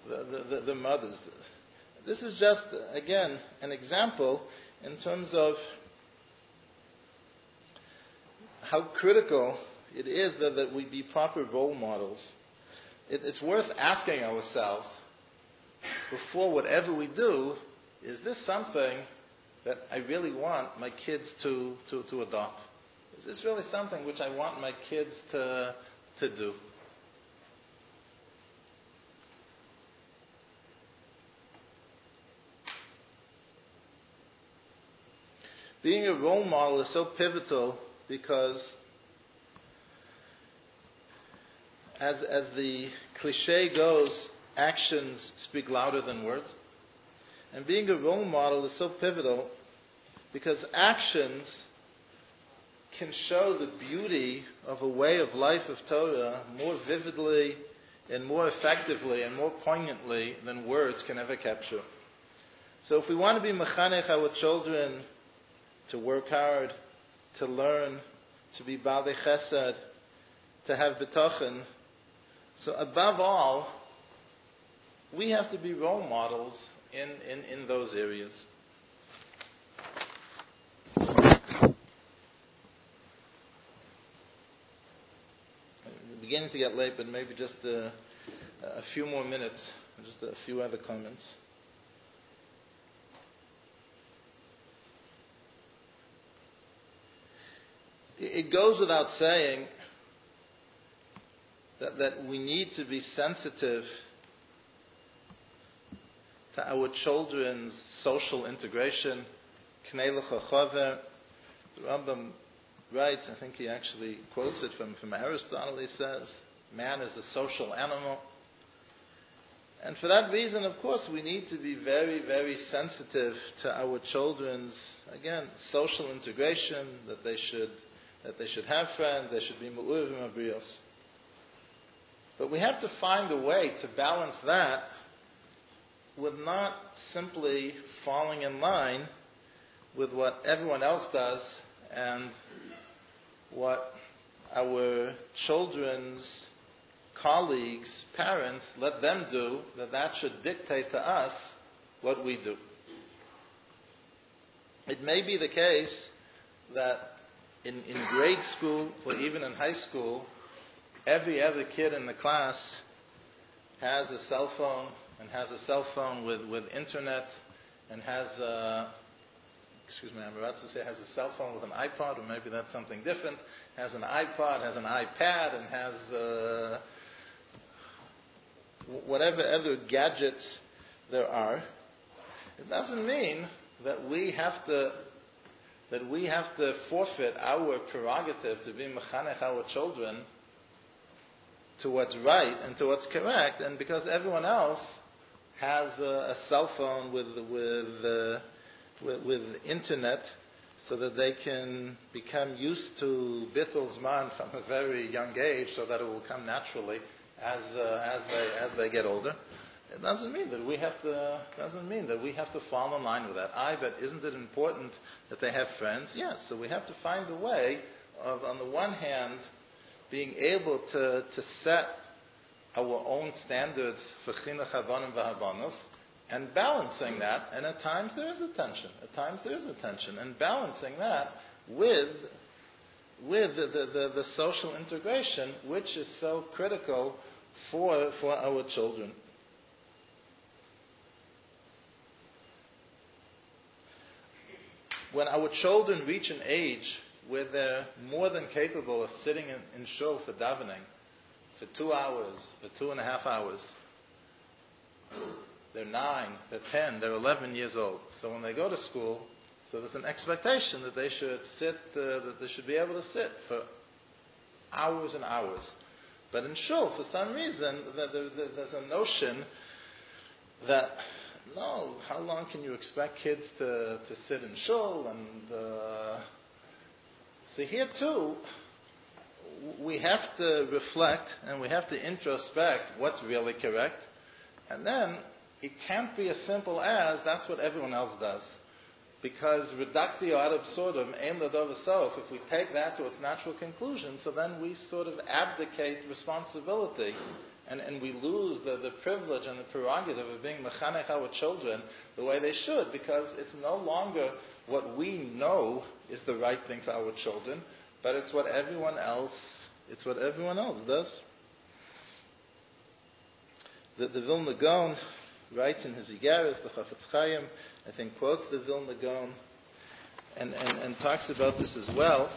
the, the, the, mothers. This is just, again, an example in terms of how critical it is that, that we be proper role models. It, it's worth asking ourselves before whatever we do, is this something that I really want my kids to, to, to adopt? Is this really something which I want my kids to, to do? Being a role model is so pivotal because, as, as the cliche goes, actions speak louder than words. And being a role model is so pivotal because actions can show the beauty of a way of life of Torah more vividly and more effectively and more poignantly than words can ever capture. So if we want to be mechanech our children to work hard, to learn, to be bali chesed, to have betochen, so above all, we have to be role models in, in, in those areas. It's beginning to get late, but maybe just uh, a, a few more minutes, just a few other comments. It goes without saying that, that we need to be sensitive to our children's social integration. The Rambam writes, I think he actually quotes it from, from Aristotle, he says, man is a social animal. And for that reason, of course, we need to be very, very sensitive to our children's, again, social integration, that they should, that they should have friends, they should be mu'uvim abrios. But we have to find a way to balance that with not simply falling in line with what everyone else does and what our children's colleagues, parents, let them do, that that should dictate to us what we do. It may be the case that in, in grade school or even in high school, every other kid in the class has a cell phone and has a cell phone with, with internet and has a, excuse me, I'm about to say has a cell phone with an iPod, or maybe that's something different, has an iPod, has an iPad, and has uh, whatever other gadgets there are, it doesn't mean that we have to that we have to forfeit our prerogative to be mechanech our children to what's right and to what's correct, and because everyone else has a, a cell phone with with, uh, with with internet, so that they can become used to bittul zman from a very young age, so that it will come naturally as uh, as they as they get older. It doesn't mean that we have to doesn't mean that we have to fall in line with that. I but isn't it important that they have friends? Yes. So we have to find a way of, on the one hand, being able to, to set our own standards for chinuch habonim v'habanos, and balancing that, and at times there is a tension. At times there is a tension, and balancing that with with the, the, the, the social integration, which is so critical for for our children. When our children reach an age where they're more than capable of sitting in, in shul for davening for two hours, for two and a half hours. They're nine, they're ten, they're eleven years old. So when they go to school, so there's an expectation that they should sit, uh, that they should be able to sit for hours and hours. But in shul, for some reason, there's a notion that no, how long can you expect kids to, to sit in shul and uh, so here too, we have to reflect and we have to introspect what's really correct. And then it can't be as simple as that's what everyone else does. Because reductio ad absurdum, aim ladova self, if we take that to its natural conclusion, so then we sort of abdicate responsibility and, and we lose the, the privilege and the prerogative of being mechanech our children the way they should, because it's no longer what we know is the right thing for our children, but it's what everyone else it's what everyone else does. The, the Vilna Gaon writes in his Igaris, the Chafetz Chaim, I think quotes the Vilna Gaon and, and, and talks about this as well.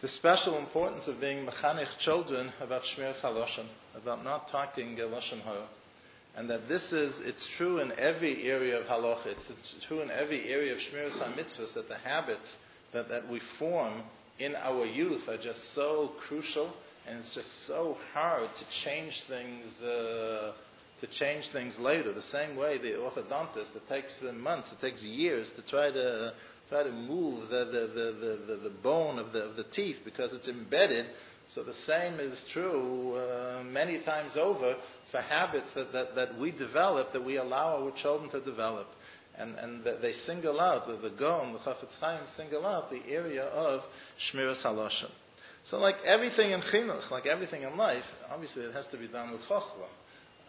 The special importance of being mechanich children about Shmiras Haloshen, about not talking Lashon Hara and that this is, it's true in every area of halacha, it's, true in every area of shmiras mitzvahs that the habits that, that we form in our youth are just so crucial, and it's just so hard to change things, uh, to change things later. The same way the orthodontist, it takes months, it takes years to try to try to move the, the, the, the, the bone of the, of the teeth because it's embedded so the same is true uh, many times over for habits that, that, that we develop, that we allow our children to develop. And, and they single out, the, the Gaon, the Chafetz Chaim single out the area of Shmiras Halashon. So like everything in chinuch, like everything in life, obviously it has to be done with chokhmah.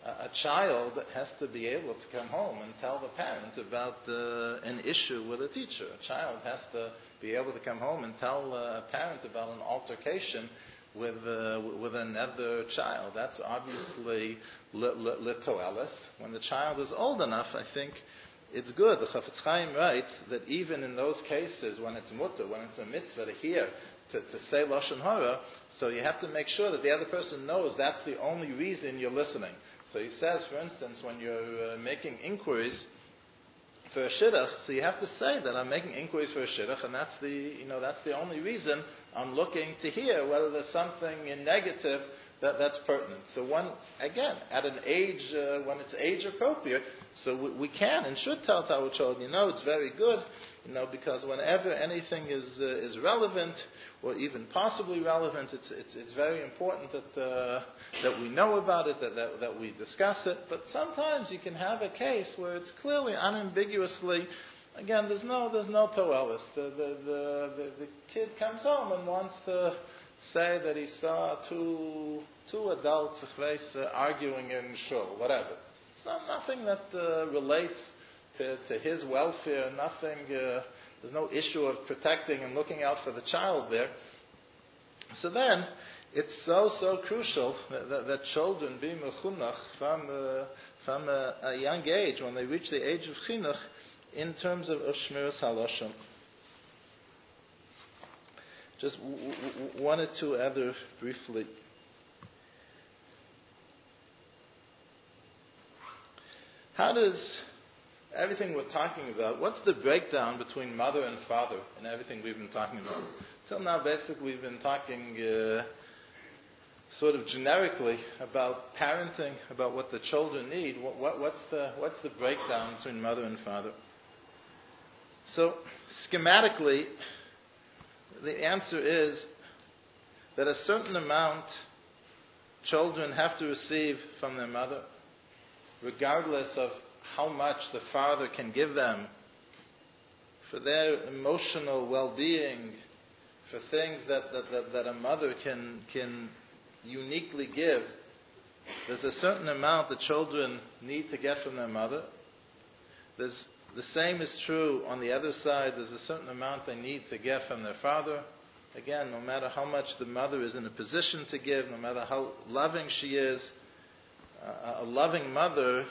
A, child has to be able to come home and tell the parent about uh, an issue with a teacher. A child has to be able to come home and tell uh, a parent about an altercation with, uh, with another child. That's obviously litoelis. When the child is old enough, I think it's good. The Chafetz Chaim writes that even in those cases when it's mutter, when it's a mitzvah to hear, to, to say Lashon Hara, so you have to make sure that the other person knows that's the only reason you're listening. So he says, for instance, when you're uh, making inquiries, for a shidduch, so you have to say that I'm making inquiries for a shidduch, and that's the you know that's the only reason I'm looking to hear whether there's something in negative that, that's pertinent. So one again at an age uh, when it's age appropriate, so we, we, can and should tell our children, you know, it's very good, you know, because whenever anything is uh, is relevant or even possibly relevant, it's it's, it's very important that uh, that we know about it, that, that that we discuss it. But sometimes you can have a case where it's clearly unambiguously. Again, there's no there's no toelis. The, the the the kid comes home and wants to say that he saw two two adults uh, arguing in shul, whatever. So nothing that uh, relates to, to his welfare, nothing, uh, there's no issue of protecting and looking out for the child there. So then, it's so, so crucial that, that, that children be mechunach from, uh, from a, a, young age, when they reach the age of chinuch, in terms of, of shmiras haloshim. Just w- w- one or two other briefly. How does everything we're talking about, what's the breakdown between mother and father and everything we've been talking about? Till now, basically, we've been talking uh, sort of generically about parenting, about what the children need. What, what, what's, the, what's the breakdown between mother and father? So, schematically, the answer is that a certain amount children have to receive from their mother, regardless of how much the father can give them for their emotional well being, for things that, that, that, that, a mother can, can uniquely give. There's a certain amount the children need to get from their mother. There's, the same is true on the other side. There's a certain amount they need to get from their father. Again, no matter how much the mother is in a position to give, no matter how loving she is, uh, a loving mother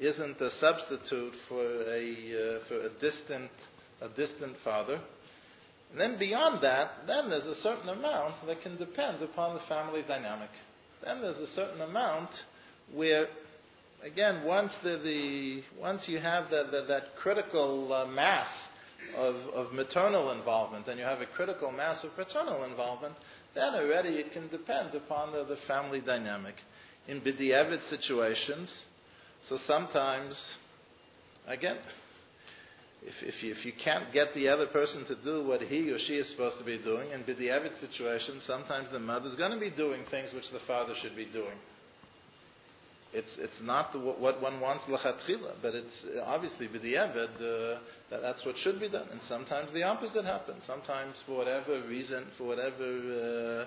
isn't a substitute for a, uh, for a distant, a distant father. And then beyond that, then there's a certain amount that can depend upon the family dynamic. Then there's a certain amount where, again, once the, the once you have the, the, that critical uh, mass of, of maternal involvement and you have a critical mass of paternal involvement, then already it can depend upon the, the family dynamic. In b'di'evid situations, so sometimes, again, if, if, you, if you can't get the other person to do what he or she is supposed to be doing, in b'di'evid situations, sometimes the mother is going to be doing things which the father should be doing. It's, it's not the, what one wants l'chatchila, but it's obviously b'di'evid, uh, that that's what should be done. And sometimes the opposite happens. Sometimes for whatever reason, for whatever, uh,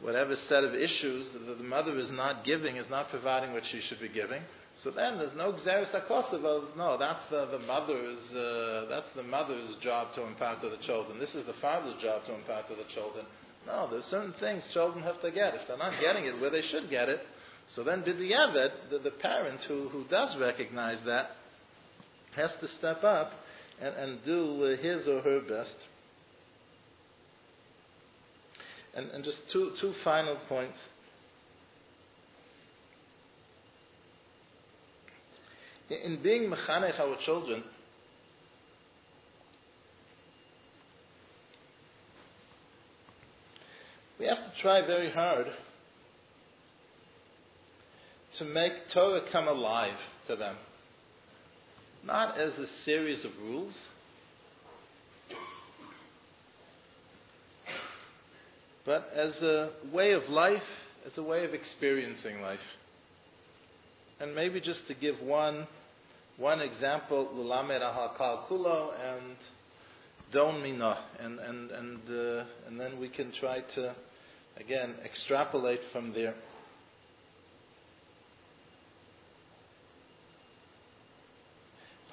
whatever set of issues, the, the mother is not giving, is not providing what she should be giving. So then there's no gzeres hakosiv of no, that's the, the mother's uh, that's the mother's job to to the children. This is the father's job to to the children. No, there's certain things children have to get. If they're not getting it where they should get it, so then b'di'evet, the, the parent who, who does recognize that has to step up and, and do his or her best. And, and just two, two final points. In being mechanech our children, we have to try very hard to make Torah come alive to them. Not as a series of rules, but as a way of life, as a way of experiencing life. And maybe just to give one, one example, Lulamed Ahakal Kulo and Don Mina, and, and, and, uh, and then we can try to, again, extrapolate from there.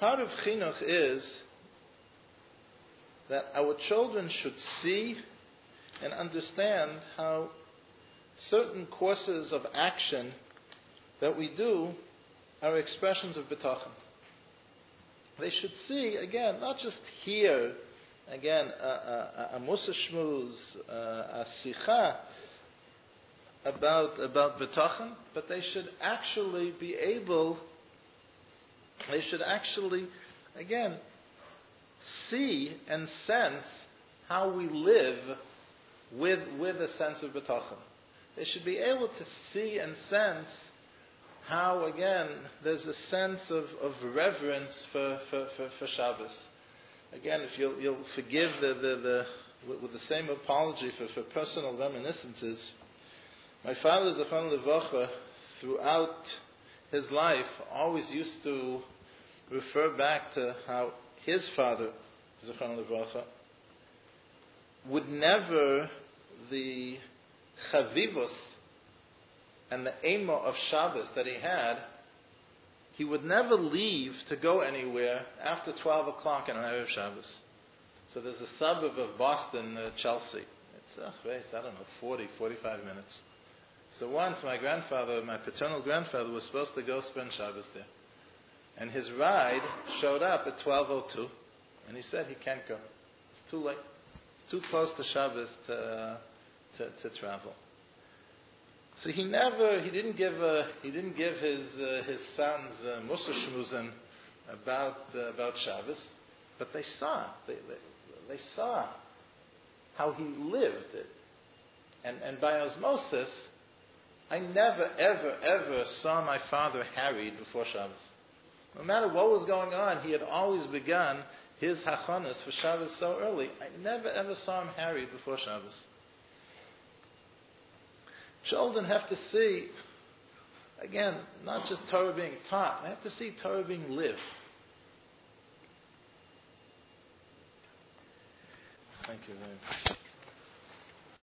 Part of chinuch is that our children should see and understand how certain courses of action that we do are expressions of bitachon. They should see, again, not just hear, again, a, mussar shmuz, a, sicha about, about bitachon, but they should actually be able they should actually, again, see and sense how we live with, with a sense of bitachon. They should be able to see and sense how, again, there's a sense of, of reverence for, for, for, for Shabbos. Again, if you'll, you'll forgive the, the, the, with, the same apology for, for personal reminiscences, my father, Zichron Levracha, throughout his life always used to refer back to how his father, Zichron Levracha, would never the chavivos and the ema of Shabbos that he had, he would never leave to go anywhere after 12 o'clock on Erev Shabbos. So there's a suburb of Boston, uh, Chelsea. It's, uh, I don't know, 40, 45 minutes. So once my grandfather, my paternal grandfather, was supposed to go spend Shabbos there. And his ride showed up at 12.02, and he said he can't go. It's too late. It's too close to Shabbos to, to, to travel. So he never, he didn't give, uh, he didn't give his, uh, his sons uh, Mussar Shmuzin about uh, about Shabbos, but they saw they, they, they saw how he lived it, and and by osmosis, I never ever ever saw my father harried before Shabbos. No matter what was going on, he had always begun his hachanas for Shabbos so early. I never ever saw him harried before Shabbos. Children have to see, again, not just Torah being taught, they have to see Torah being lived. Thank you very much.